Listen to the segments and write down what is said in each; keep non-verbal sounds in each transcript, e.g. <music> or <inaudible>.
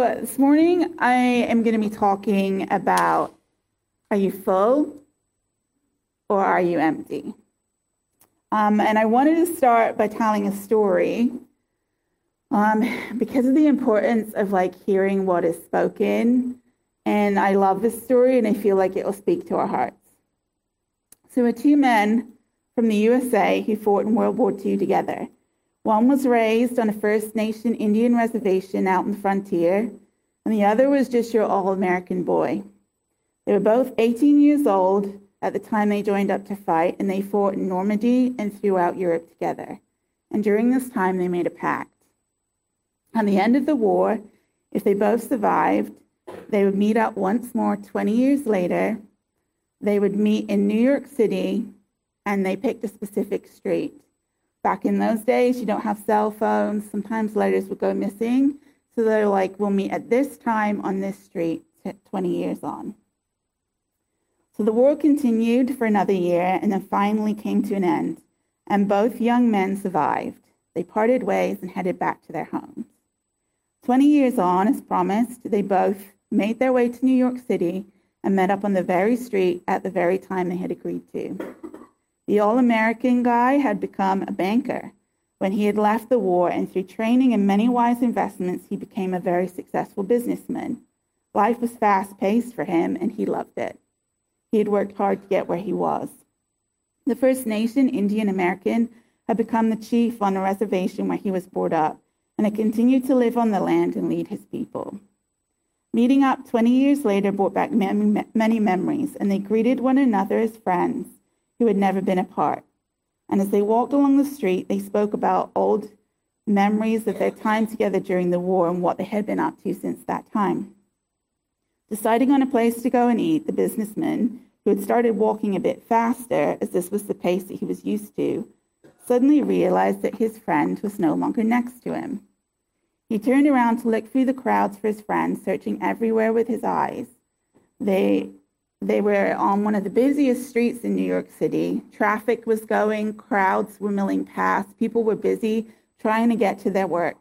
So, this morning I am going to be talking about are you full or are you empty? Um, and I wanted to start by telling a story um, because of the importance of like hearing what is spoken. And I love this story and I feel like it will speak to our hearts. So, we're two men from the USA who fought in World War II together. One was raised on a First Nation Indian reservation out in the frontier, and the other was just your all American boy. They were both 18 years old at the time they joined up to fight, and they fought in Normandy and throughout Europe together. And during this time, they made a pact. At the end of the war, if they both survived, they would meet up once more 20 years later. They would meet in New York City, and they picked a specific street. Back in those days, you don't have cell phones. Sometimes letters would go missing. So they're like, we'll meet at this time on this street 20 years on. So the war continued for another year and then finally came to an end. And both young men survived. They parted ways and headed back to their homes. 20 years on, as promised, they both made their way to New York City and met up on the very street at the very time they had agreed to. The All American guy had become a banker when he had left the war, and through training and many wise investments, he became a very successful businessman. Life was fast paced for him, and he loved it. He had worked hard to get where he was. The First Nation Indian American had become the chief on a reservation where he was brought up, and had continued to live on the land and lead his people. Meeting up 20 years later brought back many memories, and they greeted one another as friends who had never been apart. And as they walked along the street, they spoke about old memories of their time together during the war and what they had been up to since that time. Deciding on a place to go and eat, the businessman, who had started walking a bit faster, as this was the pace that he was used to, suddenly realized that his friend was no longer next to him. He turned around to look through the crowds for his friend, searching everywhere with his eyes. They they were on one of the busiest streets in New York City. Traffic was going, crowds were milling past, people were busy trying to get to their work.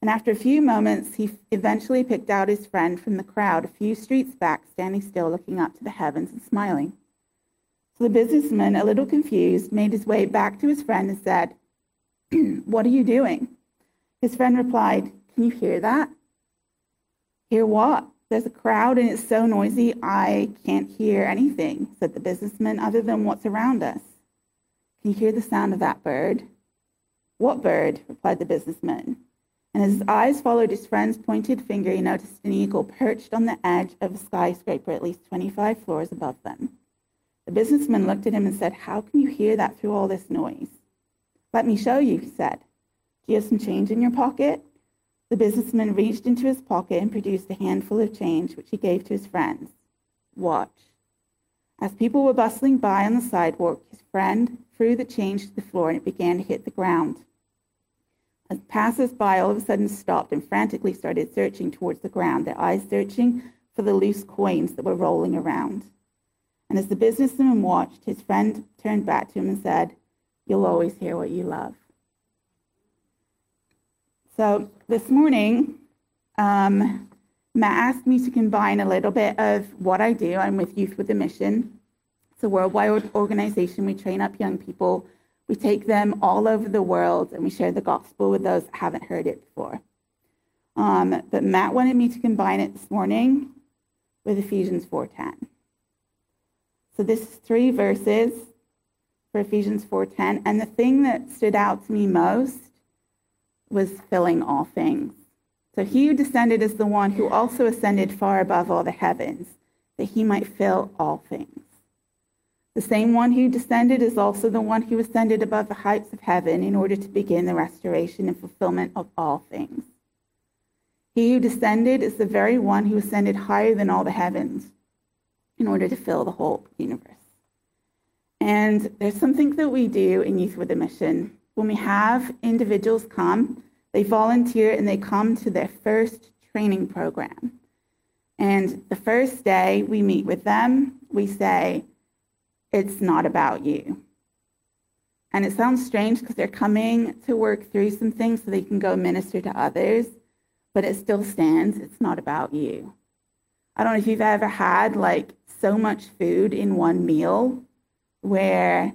And after a few moments, he eventually picked out his friend from the crowd a few streets back, standing still, looking up to the heavens and smiling. So the businessman, a little confused, made his way back to his friend and said, <clears throat> What are you doing? His friend replied, Can you hear that? Hear what? There's a crowd and it's so noisy I can't hear anything, said the businessman, other than what's around us. Can you hear the sound of that bird? What bird? replied the businessman. And as his eyes followed his friend's pointed finger, he noticed an eagle perched on the edge of a skyscraper at least 25 floors above them. The businessman looked at him and said, How can you hear that through all this noise? Let me show you, he said. Do you have some change in your pocket? The businessman reached into his pocket and produced a handful of change, which he gave to his friends. Watch. As people were bustling by on the sidewalk, his friend threw the change to the floor and it began to hit the ground. As passers-by all of a sudden stopped and frantically started searching towards the ground, their eyes searching for the loose coins that were rolling around. And as the businessman watched, his friend turned back to him and said, You'll always hear what you love. So this morning, um, Matt asked me to combine a little bit of what I do. I'm with Youth with a Mission. It's a worldwide organization. We train up young people. We take them all over the world and we share the gospel with those that haven't heard it before. Um, but Matt wanted me to combine it this morning with Ephesians 4:10. So this is three verses for Ephesians 4:10, and the thing that stood out to me most was filling all things. So he who descended is the one who also ascended far above all the heavens, that he might fill all things. The same one who descended is also the one who ascended above the heights of heaven in order to begin the restoration and fulfillment of all things. He who descended is the very one who ascended higher than all the heavens in order to fill the whole universe. And there's something that we do in Youth with a Mission when we have individuals come, they volunteer and they come to their first training program. And the first day we meet with them, we say, It's not about you. And it sounds strange because they're coming to work through some things so they can go minister to others. but it still stands. It's not about you. I don't know if you've ever had like so much food in one meal where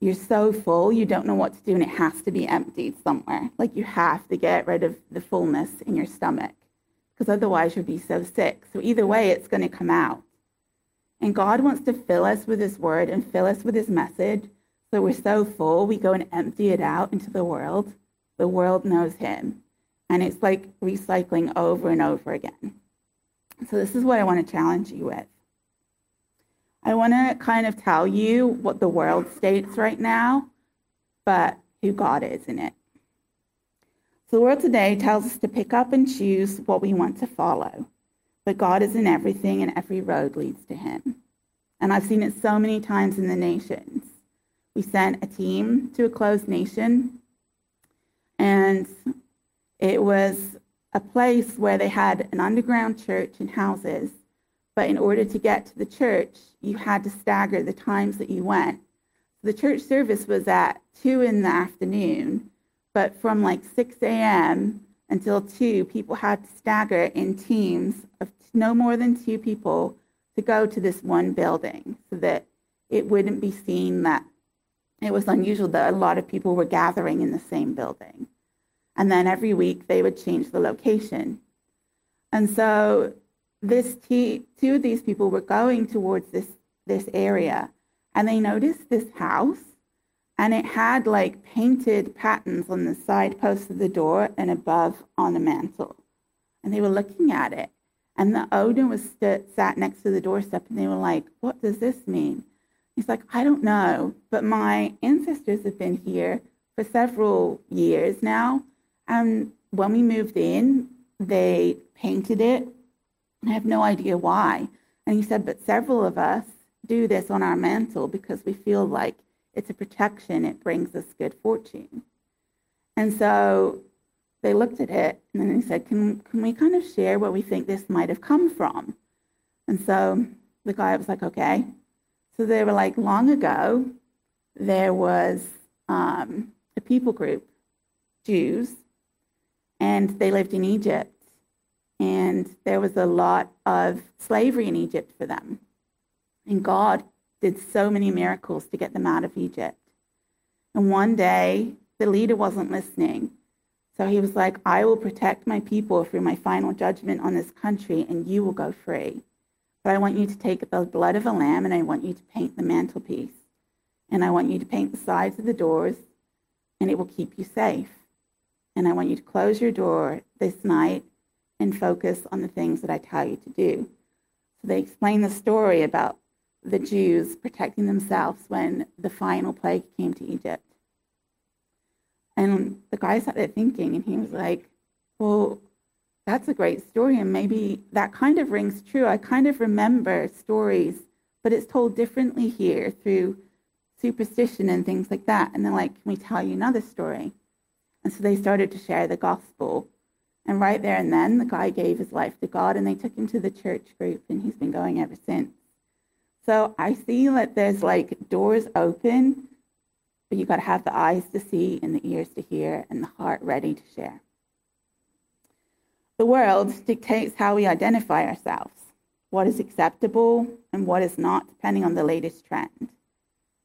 you're so full, you don't know what to do, and it has to be emptied somewhere. Like you have to get rid of the fullness in your stomach because otherwise you'll be so sick. So either way, it's going to come out. And God wants to fill us with His word and fill us with His message. So we're so full, we go and empty it out into the world. The world knows Him. And it's like recycling over and over again. So this is what I want to challenge you with. I want to kind of tell you what the world states right now, but who God is in it. So the world today tells us to pick up and choose what we want to follow. But God is in everything, and every road leads to Him. And I've seen it so many times in the nations. We sent a team to a closed nation, and it was a place where they had an underground church and houses. But in order to get to the church, you had to stagger the times that you went. The church service was at 2 in the afternoon but from like 6 a.m. until 2, people had to stagger in teams of no more than two people to go to this one building so that it wouldn't be seen that it was unusual that a lot of people were gathering in the same building. And then every week they would change the location. And so this two of these people were going towards this, this area and they noticed this house and it had like painted patterns on the side posts of the door and above on the mantle. And they were looking at it. And the owner was st- sat next to the doorstep and they were like, What does this mean? He's like, I don't know, but my ancestors have been here for several years now. And when we moved in, they painted it. I have no idea why. And he said, But several of us do this on our mantle because we feel like it's a protection. It brings us good fortune. And so they looked at it and then they said, can, can we kind of share where we think this might have come from? And so the guy was like, okay. So they were like, long ago, there was um, a people group, Jews, and they lived in Egypt. And there was a lot of slavery in Egypt for them. And God did so many miracles to get them out of Egypt. And one day, the leader wasn't listening. So he was like, I will protect my people through my final judgment on this country, and you will go free. But I want you to take the blood of a lamb, and I want you to paint the mantelpiece. And I want you to paint the sides of the doors, and it will keep you safe. And I want you to close your door this night and focus on the things that I tell you to do. So they explain the story about the Jews protecting themselves when the final plague came to Egypt. And the guy sat there thinking, and he was like, Well, that's a great story. And maybe that kind of rings true. I kind of remember stories, but it's told differently here through superstition and things like that. And they're like, Can we tell you another story? And so they started to share the gospel. And right there and then, the guy gave his life to God, and they took him to the church group, and he's been going ever since. So I see that there's like doors open, but you got to have the eyes to see and the ears to hear and the heart ready to share. The world dictates how we identify ourselves, what is acceptable and what is not, depending on the latest trend.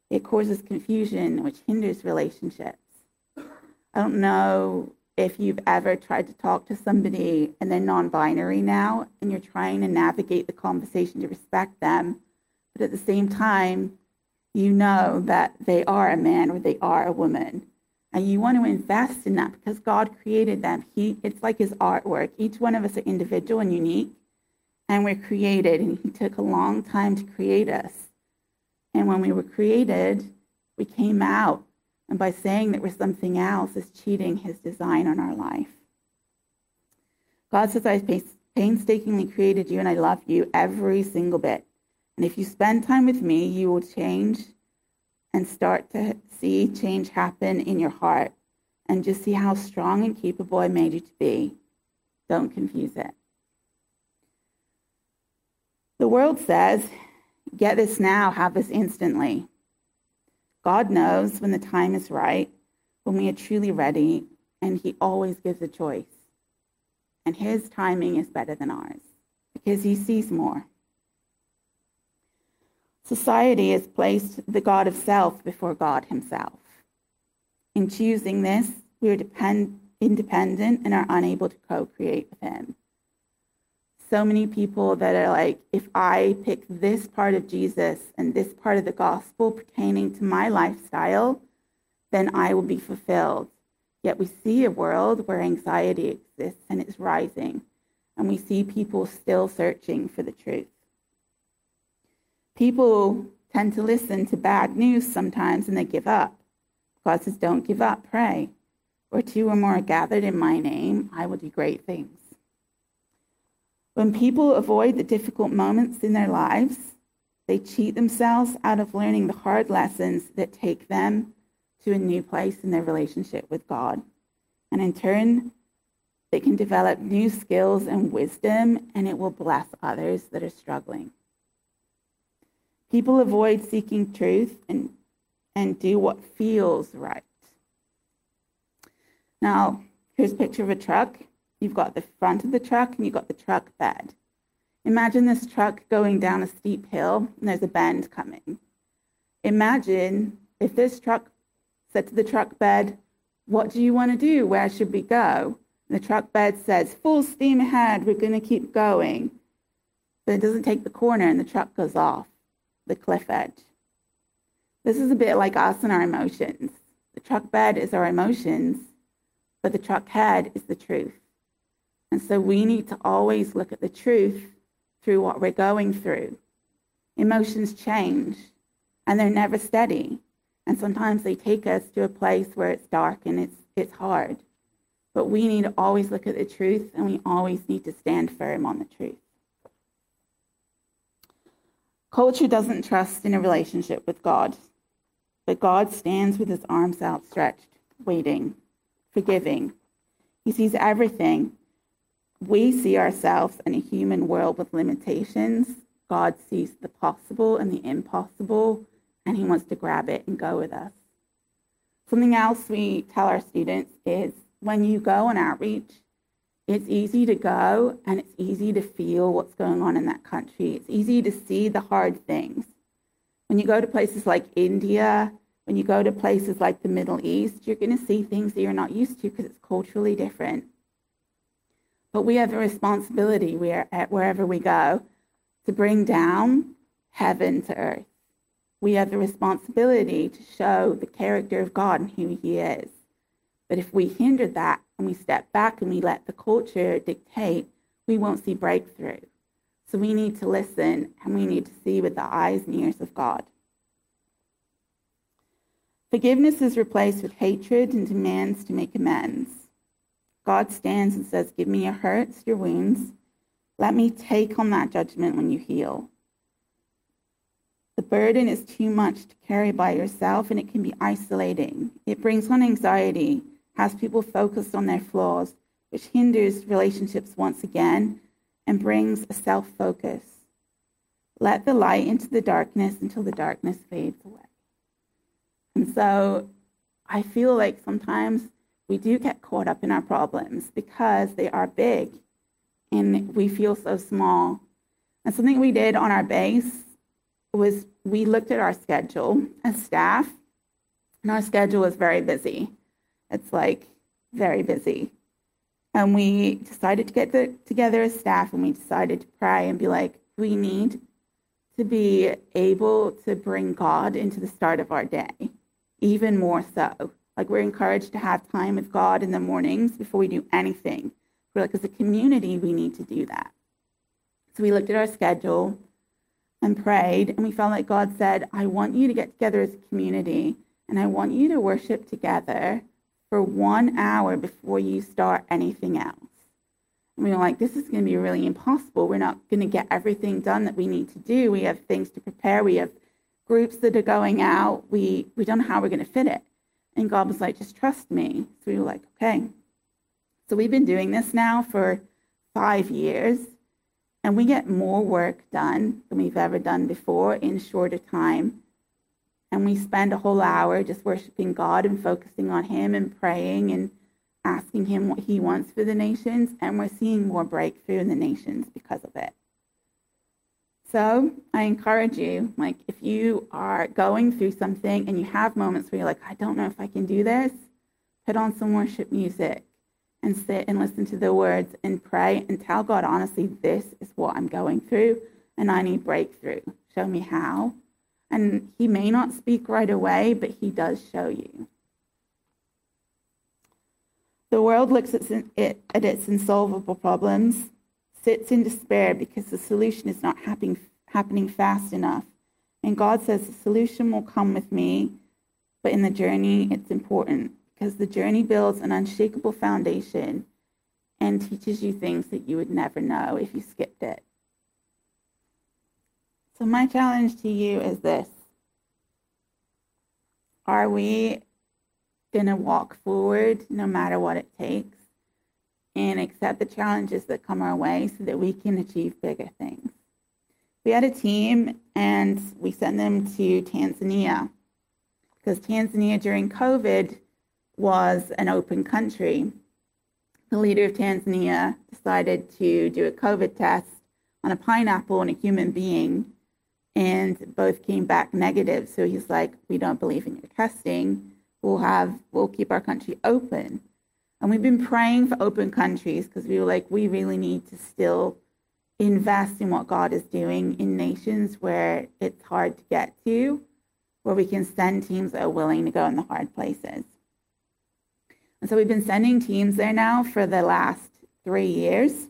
It causes confusion, which hinders relationships. I don't know if you've ever tried to talk to somebody and they're non binary now, and you're trying to navigate the conversation to respect them but at the same time, you know that they are a man or they are a woman. And you want to invest in that because God created them. He, it's like his artwork. Each one of us are individual and unique, and we're created. And he took a long time to create us. And when we were created, we came out. And by saying that we're something else is cheating his design on our life. God says, I painstakingly created you and I love you every single bit. And if you spend time with me, you will change and start to see change happen in your heart and just see how strong and capable I made you to be. Don't confuse it. The world says, get this now, have this instantly. God knows when the time is right, when we are truly ready, and He always gives a choice. and his timing is better than ours because he sees more. Society has placed the God of self before God himself. In choosing this, we are depend- independent and are unable to co create with him. So many people that are like, if I pick this part of Jesus and this part of the gospel pertaining to my lifestyle, then I will be fulfilled. Yet we see a world where anxiety exists and it's rising, and we see people still searching for the truth. People tend to listen to bad news sometimes and they give up. God says, Don't give up, pray. Where two or more are gathered in my name, I will do great things. When people avoid the difficult moments in their lives, they cheat themselves out of learning the hard lessons that take them to a new place in their relationship with God. And in turn, they can develop new skills and wisdom, and it will bless others that are struggling. People avoid seeking truth and, and do what feels right. Now, here's a picture of a truck. You've got the front of the truck and you've got the truck bed. Imagine this truck going down a steep hill and there's a bend coming. Imagine if this truck said to the truck bed, What do you want to do? Where should we go? And the truck bed says, Full steam ahead, we're going to keep going. But it doesn't take the corner and the truck goes off the cliff edge. This is a bit like us and our emotions. The truck bed is our emotions, but the truck head is the truth. And so we need to always look at the truth through what we're going through. Emotions change and they're never steady. And sometimes they take us to a place where it's dark and it's, it's hard. But we need to always look at the truth and we always need to stand firm on the truth. Culture doesn't trust in a relationship with God, but God stands with his arms outstretched, waiting, forgiving. He sees everything. We see ourselves in a human world with limitations. God sees the possible and the impossible, and he wants to grab it and go with us. Something else we tell our students is when you go on outreach, it's easy to go and it's easy to feel what's going on in that country. It's easy to see the hard things. When you go to places like India, when you go to places like the Middle East, you're going to see things that you're not used to because it's culturally different. But we have a responsibility we are at wherever we go to bring down heaven to earth. We have the responsibility to show the character of God and who He is. But if we hinder that and we step back and we let the culture dictate, we won't see breakthrough. So we need to listen and we need to see with the eyes and ears of God. Forgiveness is replaced with hatred and demands to make amends. God stands and says, Give me your hurts, your wounds. Let me take on that judgment when you heal. The burden is too much to carry by yourself and it can be isolating. It brings on anxiety has people focused on their flaws, which hinders relationships once again and brings a self focus. Let the light into the darkness until the darkness fades away. And so I feel like sometimes we do get caught up in our problems because they are big and we feel so small. And something we did on our base was we looked at our schedule as staff, and our schedule was very busy. It's like very busy. And we decided to get the, together as staff and we decided to pray and be like, we need to be able to bring God into the start of our day, even more so. Like we're encouraged to have time with God in the mornings before we do anything. We're like, as a community, we need to do that. So we looked at our schedule and prayed, and we felt like God said, I want you to get together as a community, and I want you to worship together for one hour before you start anything else. And we were like, this is going to be really impossible. We're not going to get everything done that we need to do. We have things to prepare. We have groups that are going out. We, we don't know how we're going to fit it. And God was like, just trust me. So we were like, okay. So we've been doing this now for five years, and we get more work done than we've ever done before in shorter time and we spend a whole hour just worshiping God and focusing on Him and praying and asking him what he wants for the nations, and we're seeing more breakthrough in the nations because of it. So I encourage you, like, if you are going through something and you have moments where you're like, I don't know if I can do this, put on some worship music and sit and listen to the words and pray and tell God, honestly, this is what I'm going through and I need breakthrough. Show me how. And He may not speak right away, but He does show you. The world looks at, it, at its insolvable problems, sits in despair because the solution is not happening, happening fast enough. And God says the solution will come with me, but in the journey, it's important because the journey builds an unshakable foundation and teaches you things that you would never know if you skipped it. So, my challenge to you is this Are we going to walk forward no matter what it takes and accept the challenges that come our way so that we can achieve bigger things. We had a team and we sent them to Tanzania because Tanzania during COVID was an open country. The leader of Tanzania decided to do a COVID test on a pineapple and a human being, and both came back negative. So he's like, We don't believe in your testing we'll have we'll keep our country open. And we've been praying for open countries because we were like, we really need to still invest in what God is doing in nations where it's hard to get to, where we can send teams that are willing to go in the hard places. And so we've been sending teams there now for the last three years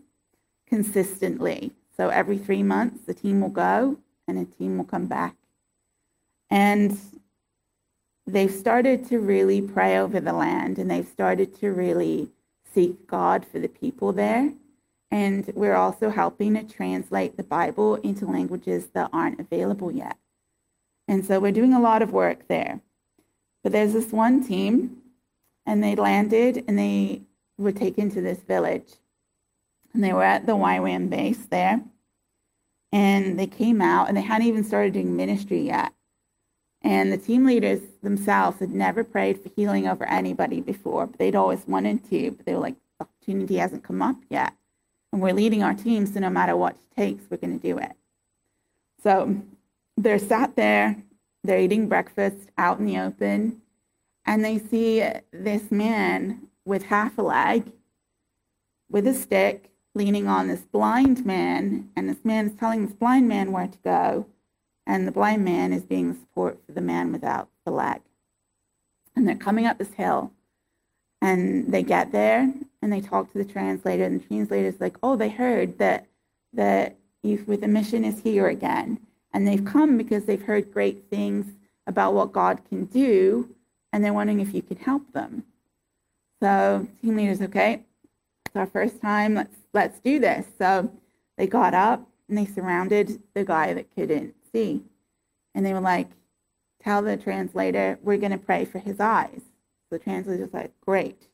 consistently. So every three months, the team will go and a team will come back. And they've started to really pray over the land and they've started to really seek God for the people there. And we're also helping to translate the Bible into languages that aren't available yet. And so we're doing a lot of work there. But there's this one team, and they landed and they were taken to this village. And they were at the YWAM base there. And they came out and they hadn't even started doing ministry yet. And the team leaders themselves had never prayed for healing over anybody before, but they'd always wanted to, but they were like, the opportunity hasn't come up yet. And we're leading our team, so no matter what it takes, we're going to do it. So they're sat there, they're eating breakfast out in the open, and they see this man with half a leg, with a stick, leaning on this blind man, and this man is telling this blind man where to go and the blind man is being the support for the man without the leg. And they're coming up this hill, and they get there, and they talk to the translator, and the translator is like, "Oh, they heard that that youth with a mission is here again, and they've come because they've heard great things about what God can do, and they're wondering if you can help them." So team leaders, okay, it's our first time. Let's let's do this. So they got up and they surrounded the guy that couldn't see. And they were like, tell the translator, we're going to pray for his eyes. So the translator's like, great.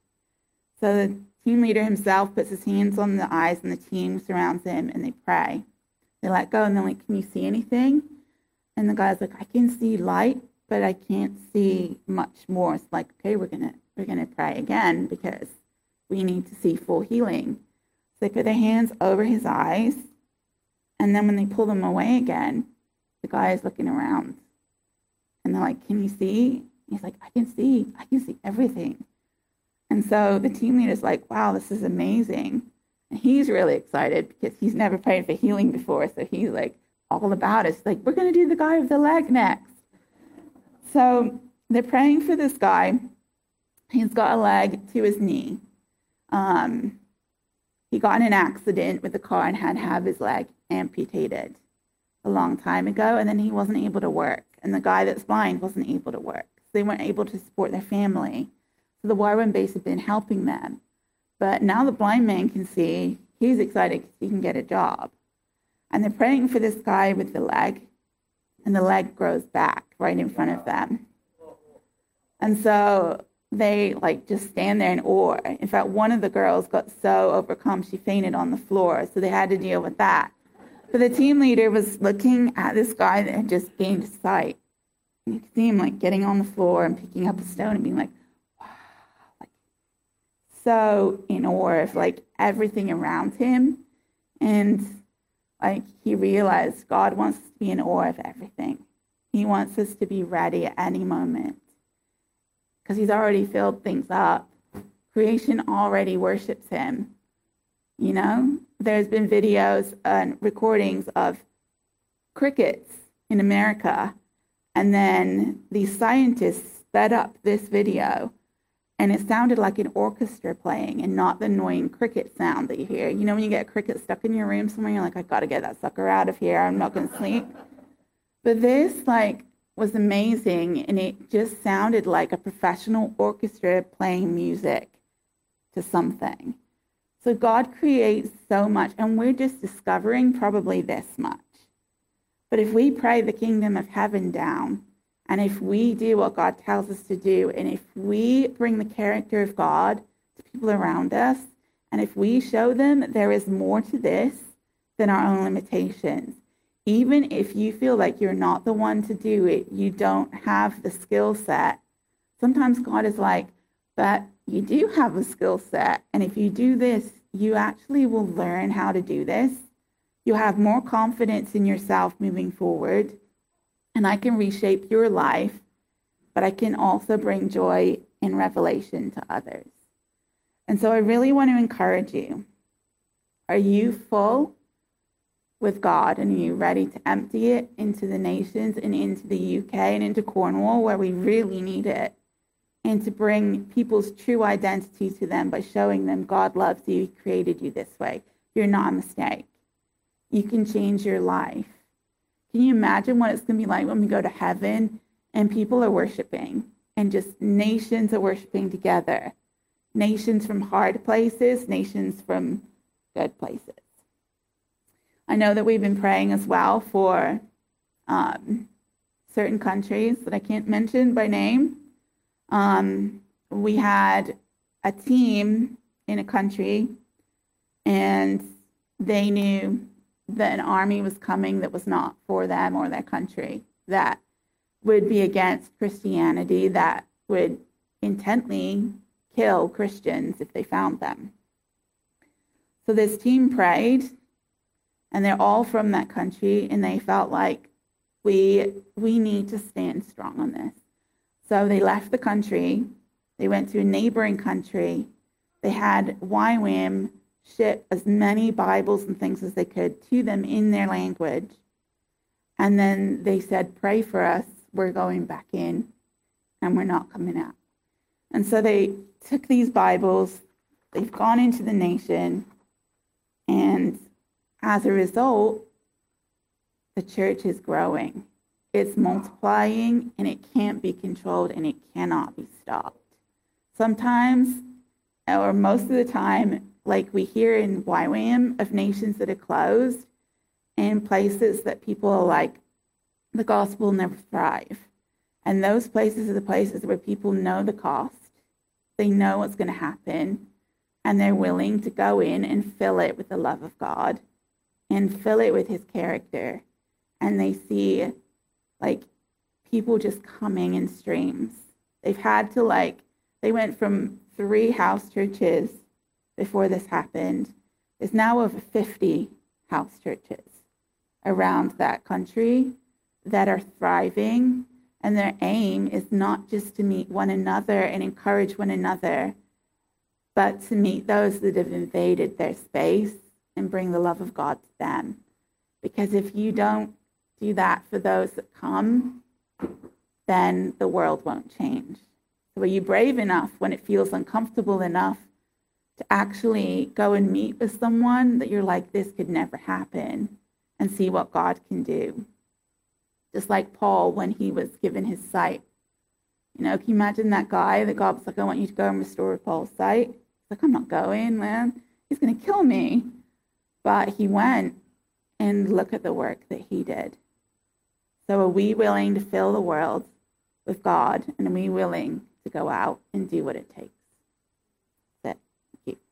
So the team leader himself puts his hands on the eyes and the team surrounds him and they pray. They let go and they're like, can you see anything? And the guy's like, I can see light, but I can't see much more. It's like, okay, we're gonna we're gonna pray again because we need to see full healing. So they put their hands over his eyes, and then when they pull them away again, the guy is looking around and they're like, Can you see? He's like, I can see. I can see everything. And so the team leader is like, Wow, this is amazing. And he's really excited because he's never prayed for healing before. So he's like, all about it. It's like, we're going to do the guy with the leg next. So they're praying for this guy. He's got a leg to his knee. Um, he got in an accident with the car and had to have his leg amputated a long time ago, and then he wasn't able to work. And the guy that's blind wasn't able to work. So they weren't able to support their family. So the YWAM base had been helping them. But now the blind man can see, he's excited because he can get a job. And they're praying for this guy with the leg, and the leg grows back right in front of them. And so they like just stand there in awe. In fact, one of the girls got so overcome she fainted on the floor, so they had to deal with that. But the team leader was looking at this guy that had just gained sight. And you could see him like getting on the floor and picking up a stone and being like, wow, like so in awe of like everything around him. And like he realized God wants to be in awe of everything. He wants us to be ready at any moment because he's already filled things up. Creation already worships him. You know, there's been videos and recordings of crickets in America, and then these scientists sped up this video, and it sounded like an orchestra playing and not the annoying cricket sound that you hear. You know, when you get cricket stuck in your room somewhere, you're like, I gotta get that sucker out of here. I'm not gonna sleep. But this, like, was amazing, and it just sounded like a professional orchestra playing music to something. So God creates so much, and we're just discovering probably this much. But if we pray the kingdom of heaven down, and if we do what God tells us to do, and if we bring the character of God to people around us, and if we show them there is more to this than our own limitations, even if you feel like you're not the one to do it, you don't have the skill set. Sometimes God is like, but you do have a skill set. And if you do this, you actually will learn how to do this. You'll have more confidence in yourself moving forward. And I can reshape your life, but I can also bring joy and revelation to others. And so I really want to encourage you. Are you full with God and are you ready to empty it into the nations and into the UK and into Cornwall where we really need it? And to bring people's true identity to them by showing them God loves you, He created you this way. You're not a mistake. You can change your life. Can you imagine what it's going to be like when we go to heaven and people are worshiping and just nations are worshiping together? Nations from hard places, nations from good places. I know that we've been praying as well for um, certain countries that I can't mention by name. Um, we had a team in a country, and they knew that an army was coming that was not for them or their country, that would be against Christianity, that would intently kill Christians if they found them. So this team prayed and they're all from that country and they felt like we we need to stand strong on this so they left the country. They went to a neighboring country. They had YWAM ship as many bibles and things as they could to them in their language. And then they said pray for us. We're going back in and we're not coming out. And so they took these bibles. They've gone into the nation. And as a result, the church is growing. It's multiplying and it can't be controlled and it cannot be stopped. Sometimes, or most of the time, like we hear in YWAM of nations that are closed and places that people are like, the gospel will never thrive. And those places are the places where people know the cost, they know what's going to happen, and they're willing to go in and fill it with the love of God and fill it with his character. And they see like people just coming in streams. They've had to like, they went from three house churches before this happened. There's now over 50 house churches around that country that are thriving. And their aim is not just to meet one another and encourage one another, but to meet those that have invaded their space and bring the love of God to them. Because if you don't do that for those that come, then the world won't change. So are you brave enough when it feels uncomfortable enough to actually go and meet with someone that you're like, this could never happen, and see what God can do? Just like Paul when he was given his sight. You know, can you imagine that guy that God was like, I want you to go and restore Paul's sight? He's like, I'm not going, man. He's going to kill me. But he went and look at the work that he did. So are we willing to fill the world with God? And are we willing to go out and do what it takes?